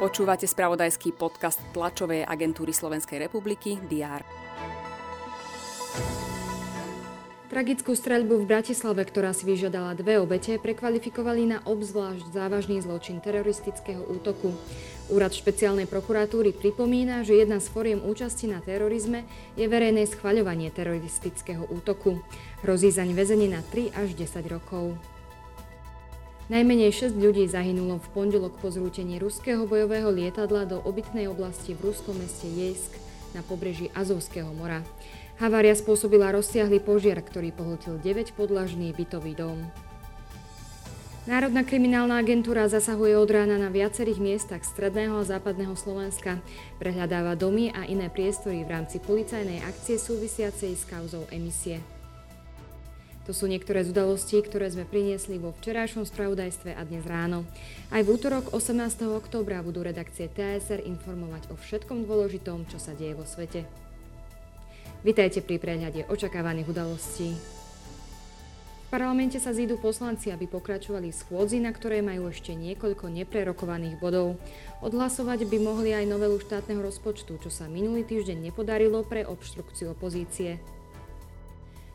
Počúvate spravodajský podcast tlačovej agentúry Slovenskej republiky DR. Tragickú streľbu v Bratislave, ktorá si vyžiadala dve obete, prekvalifikovali na obzvlášť závažný zločin teroristického útoku. Úrad špeciálnej prokuratúry pripomína, že jedna z foriem účasti na terorizme je verejné schvaľovanie teroristického útoku. Hrozí zaň väzenie na 3 až 10 rokov. Najmenej 6 ľudí zahynulo v pondelok po zrútení ruského bojového lietadla do obytnej oblasti v ruskom meste Jejsk na pobreží Azovského mora. Havária spôsobila rozsiahly požiar, ktorý pohltil 9 podlažný bytový dom. Národná kriminálna agentúra zasahuje od rána na viacerých miestach stredného a západného Slovenska. Prehľadáva domy a iné priestory v rámci policajnej akcie súvisiacej s kauzou emisie. To sú niektoré z udalostí, ktoré sme priniesli vo včerajšom spravodajstve a dnes ráno. Aj v útorok 18. októbra budú redakcie TSR informovať o všetkom dôležitom, čo sa deje vo svete. Vitajte pri prehľade očakávaných udalostí. V parlamente sa zídu poslanci, aby pokračovali v schôdzi, na ktorej majú ešte niekoľko neprerokovaných bodov. Odhlasovať by mohli aj novelu štátneho rozpočtu, čo sa minulý týždeň nepodarilo pre obštrukciu opozície.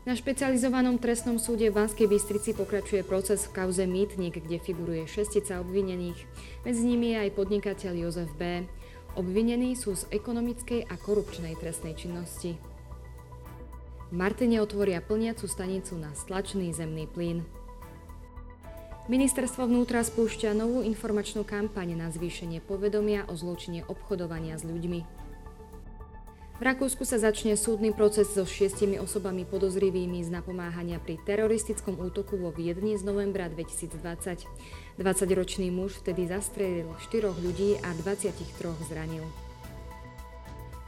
Na špecializovanom trestnom súde v Banskej Bystrici pokračuje proces v kauze Mýtnik, kde figuruje šestica obvinených. Medzi nimi je aj podnikateľ Jozef B. Obvinení sú z ekonomickej a korupčnej trestnej činnosti. V Martine otvoria plniacu stanicu na stlačný zemný plyn. Ministerstvo vnútra spúšťa novú informačnú kampaň na zvýšenie povedomia o zločine obchodovania s ľuďmi. V Rakúsku sa začne súdny proces so šiestimi osobami podozrivými z napomáhania pri teroristickom útoku vo Viedni z novembra 2020. 20-ročný muž vtedy zastrelil 4 ľudí a 23 zranil.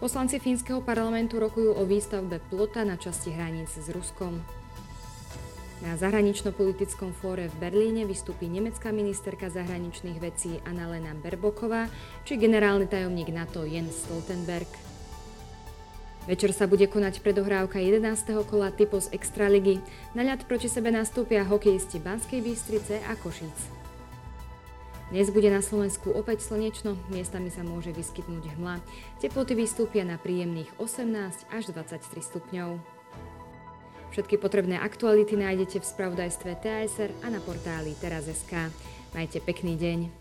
Poslanci fínskeho parlamentu rokujú o výstavbe plota na časti hraníc s Ruskom. Na zahranično-politickom fóre v Berlíne vystúpi nemecká ministerka zahraničných vecí Annalena Berboková či generálny tajomník NATO Jens Stoltenberg – Večer sa bude konať predohrávka 11. kola typos Extraligy. Na ľad proti sebe nastúpia hokejisti Banskej Bystrice a Košíc. Dnes bude na Slovensku opäť slnečno, miestami sa môže vyskytnúť hmla. Teploty vystúpia na príjemných 18 až 23 stupňov. Všetky potrebné aktuality nájdete v spravodajstve TSR a na portáli teraz.sk. Majte pekný deň.